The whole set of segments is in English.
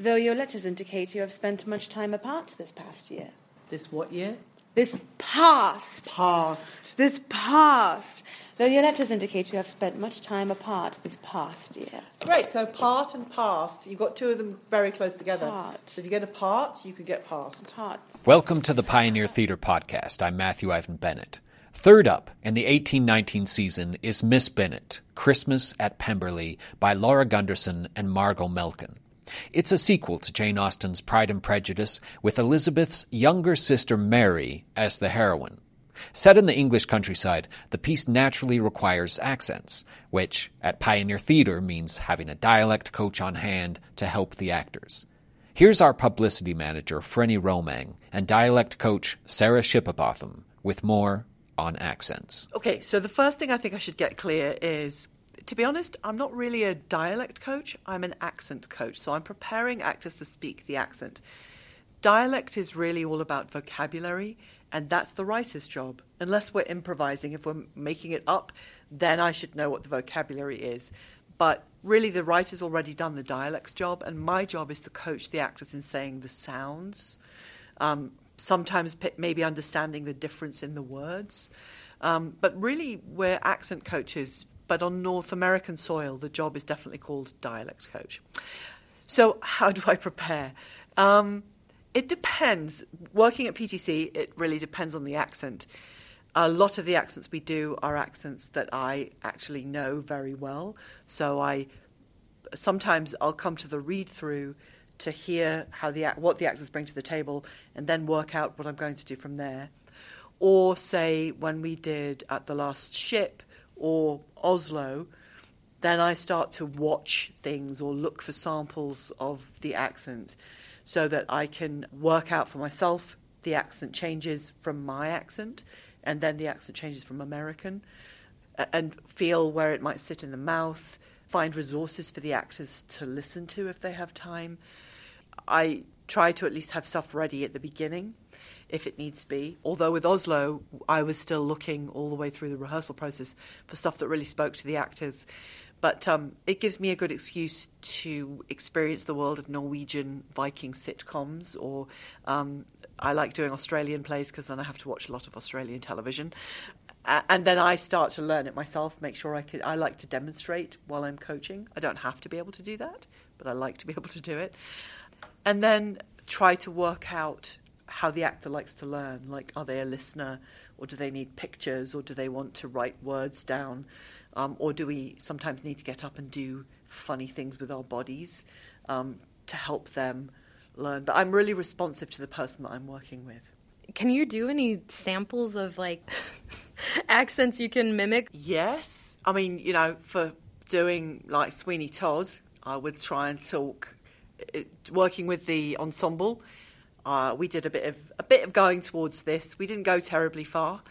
though your letters indicate you have spent much time apart this past year. This what year? This past. Past. This past. Though your letters indicate you have spent much time apart this past year. Great. So part and past. You've got two of them very close together. Part. So if you get a part, you can get past. Part. Welcome to the Pioneer Theatre Podcast. I'm Matthew Ivan Bennett. Third up in the 1819 season is Miss Bennet, Christmas at Pemberley by Lauren Gunderson and Margot Melcon. It's a sequel to Jane Austen's Pride and Prejudice with Elizabeth's younger sister Mary as the heroine. Set in the English countryside, the piece naturally requires accents, which at Pioneer Theatre means having a dialect coach on hand to help the actors. Here's our publicity manager, Frenny Romang, and dialect coach, Sarah Shippobotham, with more on accents. Okay, so the first thing I think I should get clear is to be honest, I'm not really a dialect coach, I'm an accent coach. So I'm preparing actors to speak the accent. Dialect is really all about vocabulary, and that's the writer's job. Unless we're improvising, if we're making it up, then I should know what the vocabulary is. But really, the writer's already done the dialect's job, and my job is to coach the actors in saying the sounds. Um, sometimes p- maybe understanding the difference in the words. Um, but really, we're accent coaches but on North American soil, the job is definitely called dialect coach. So, how do I prepare? Um, it depends. Working at PTC, it really depends on the accent. A lot of the accents we do are accents that I actually know very well. So I sometimes I'll come to the read through to hear how the what the actors bring to the table, and then work out what I'm going to do from there. Or say when we did at the last ship, or Oslo, then I start to watch things or look for samples of the accent so that I can work out for myself the accent changes from my accent and then the accent changes from American and feel where it might sit in the mouth, find resources for the actors to listen to if they have time. I try to at least have stuff ready at the beginning if it needs be. Although with Oslo, I was still looking all the way through the rehearsal process for stuff that really spoke to the actors. But um, it gives me a good excuse to experience the world of Norwegian Viking sitcoms, or um, I like doing Australian plays because then I have to watch a lot of Australian television. and then I start to learn it myself, make sure I can. I like to demonstrate while I'm coaching. I don't have to be able to do that, but I like to be able to do it. And then try to work out how the actor likes to learn. Like, are they a listener, or do they need pictures, or do they want to write words down, um, or do we sometimes need to get up and do funny things with our bodies um, to help them learn? But I'm really responsive to the person that I'm working with. Can you do any samples of like accents you can mimic? Yes. I mean, you know, for doing like Sweeney Todd, I would try and talk. It, working with the ensemble, uh, we did a bit of a bit of going towards this. We didn't go terribly far.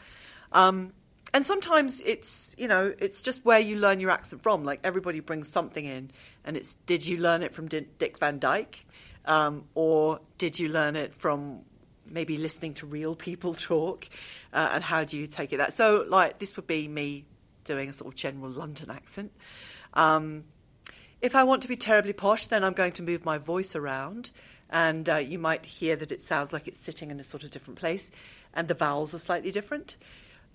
Um, and sometimes it's you know it's just where you learn your accent from. Like everybody brings something in, and it's did you learn it from Dick Van Dyke, um, or did you learn it from maybe listening to real people talk, uh, and how do you take it that? So like this would be me doing a sort of general London accent. Um, if I want to be terribly posh, then I'm going to move my voice around and uh, you might hear that it sounds like it's sitting in a sort of different place, and the vowels are slightly different.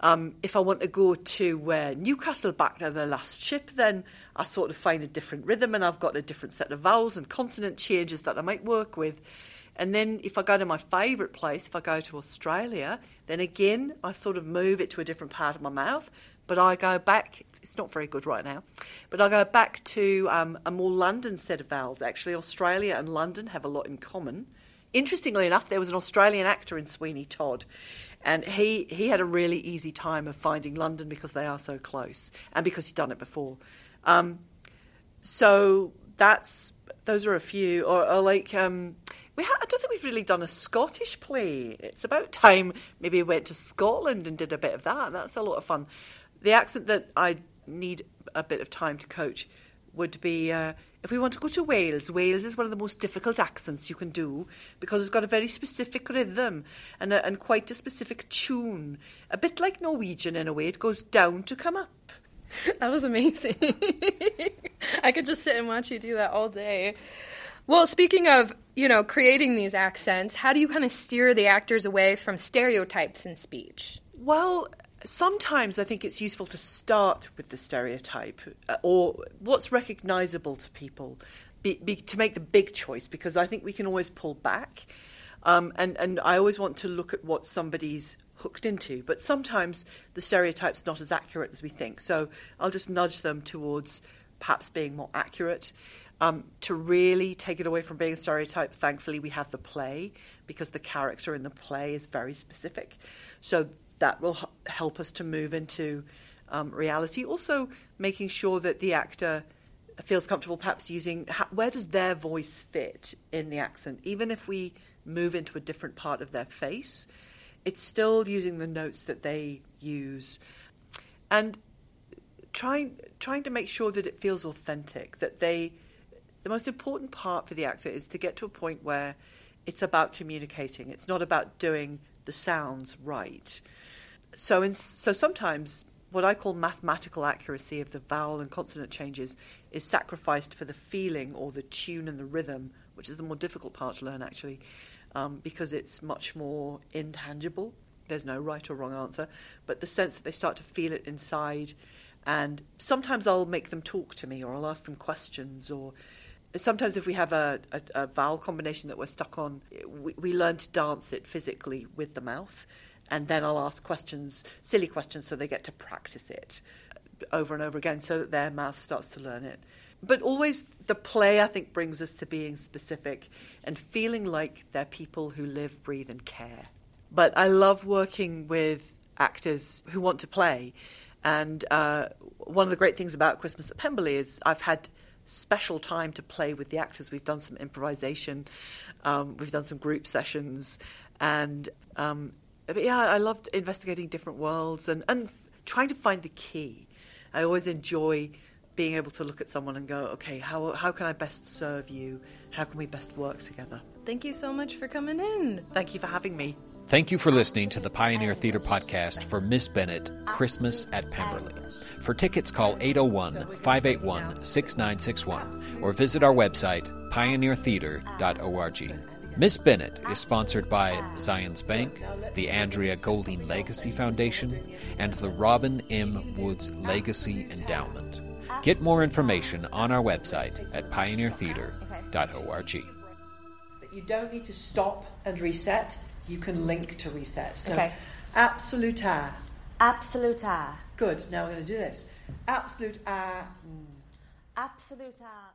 Um, if I want to go to uh, Newcastle back to the last ship, then I sort of find a different rhythm, and I've got a different set of vowels and consonant changes that I might work with. And then if I go to my favourite place, if I go to Australia, then again I sort of move it to a different part of my mouth, but I go back it's not very good right now. But I'll go back to um, a more London set of vowels. Actually, Australia and London have a lot in common. Interestingly enough, there was an Australian actor in Sweeney Todd, and he, he had a really easy time of finding London because they are so close and because he'd done it before. Um, so that's those are a few, or, or like um, we ha- I don't think we've really done a Scottish play. It's about time maybe we went to Scotland and did a bit of that. That's a lot of fun. The accent that I need a bit of time to coach would be uh, if we want to go to Wales, Wales is one of the most difficult accents you can do because it's got a very specific rhythm and, a, and quite a specific tune. A bit like Norwegian in a way, it goes down to come up. That was amazing. I could just sit and watch you do that all day. Well, speaking of, you know, creating these accents, how do you kind of steer the actors away from stereotypes in speech? Well, sometimes I think it's useful to start with the stereotype uh, or what's recognizable to people be, be, to make the big choice because I think we can always pull back. Um, and, and I always want to look at what somebody's hooked into. But sometimes the stereotype's not as accurate as we think. So I'll just nudge them towards perhaps being more accurate. Um, to really take it away from being a stereotype, thankfully, we have the play because the character in the play is very specific. So that will help us to move into um, reality. Also, making sure that the actor feels comfortable perhaps using where does their voice fit in the accent, even if we move into a different part of their face it's still using the notes that they use. And trying trying to make sure that it feels authentic that they the most important part for the actor is to get to a point where it's about communicating. It's not about doing the sounds right so in, so sometimes what I call mathematical accuracy of the vowel and consonant changes is sacrificed for the feeling or the tune and the rhythm, which is the more difficult part to learn actually um, because it's much more intangible. There's no right or wrong answer, but the sense that they start to feel it inside. And sometimes I'll make them talk to me, or I'll ask them questions, or sometimes if we have a, a, a vowel combination that we're stuck on, we, we learn to dance it physically with the mouth. And then I'll ask questions, silly questions, so they get to practice it over and over again so that their mouth starts to learn it but always the play, I think, brings us to being specific and feeling like they're people who live, breathe, and care. But I love working with actors who want to play. And uh, one of the great things about Christmas at Pemberley is I've had special time to play with the actors. We've done some improvisation, um, we've done some group sessions, and um, yeah, I loved investigating different worlds and, and trying to find the key. I always enjoy being able to look at someone and go, okay, how, how can I best serve you? How can we best work together? Thank you so much for coming in. Thank you for having me. Thank you for listening to the Pioneer Theater podcast for Miss Bennet Christmas at Pemberley. For tickets, call 801 581 6961 or visit our website, pioneertheatre.org. Miss Bennet is sponsored by Zions Bank, the Andrea Golding Legacy Foundation, and the Robin M. Woods Legacy Endowment. Get more information on our website at pioneertheatre.org. You don't need to stop and reset. You can link to reset. So, Okay. absoluta. Absoluta. Good. Now we're going to do this. Absolute. Uh, Absoluta.